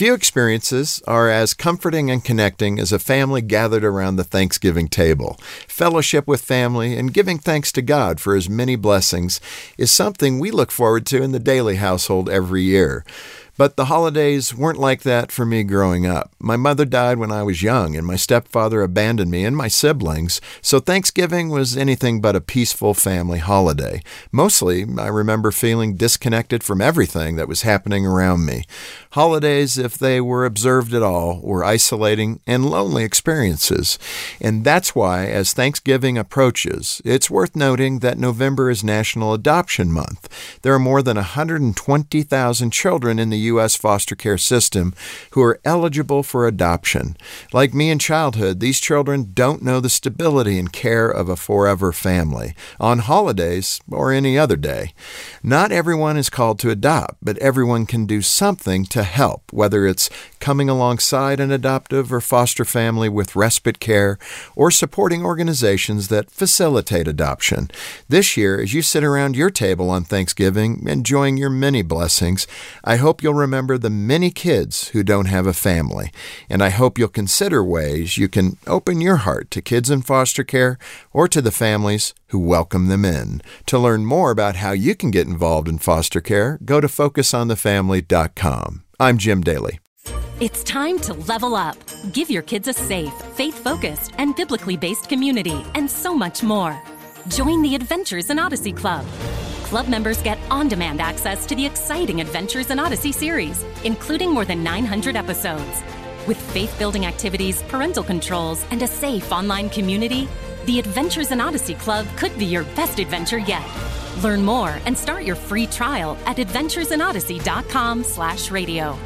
Few experiences are as comforting and connecting as a family gathered around the Thanksgiving table. Fellowship with family and giving thanks to God for His many blessings is something we look forward to in the Daly household every year. But the holidays weren't like that for me growing up. My mother died when I was young, and my stepfather abandoned me and my siblings, so Thanksgiving was anything but a peaceful family holiday. Mostly, I remember feeling disconnected from everything that was happening around me. Holidays, if they were observed at all, were isolating and lonely experiences. And that's why, as Thanksgiving approaches, it's worth noting that November is National Adoption Month. There are more than 120,000 children in the U.S. foster care system who are eligible for adoption. Like me in childhood, these children don't know the stability and care of a forever family, on holidays or any other day. Not everyone is called to adopt, but everyone can do something to help, whether it's coming alongside an adoptive or foster family with respite care or supporting organizations that facilitate adoption. This year, as you sit around your table on Thanksgiving, enjoying your many blessings, I hope you'll remember the many kids who don't have a family. And I hope you'll consider ways you can open your heart to kids in foster care or to the families who welcome them in. To learn more about how you can get involved in foster care, go to focusonthefamily.com. I'm Jim Daly. It's time to level up. Give your kids a safe, faith focused, and biblically based community, and so much more. Join the Adventures in Odyssey Club. Club members get on demand access to the exciting Adventures in Odyssey series, including more than 900 episodes. With faith building activities, parental controls, and a safe online community, the Adventures in Odyssey Club could be your best adventure yet. Learn more and start your free trial at adventuresinodyssey.com slash radio.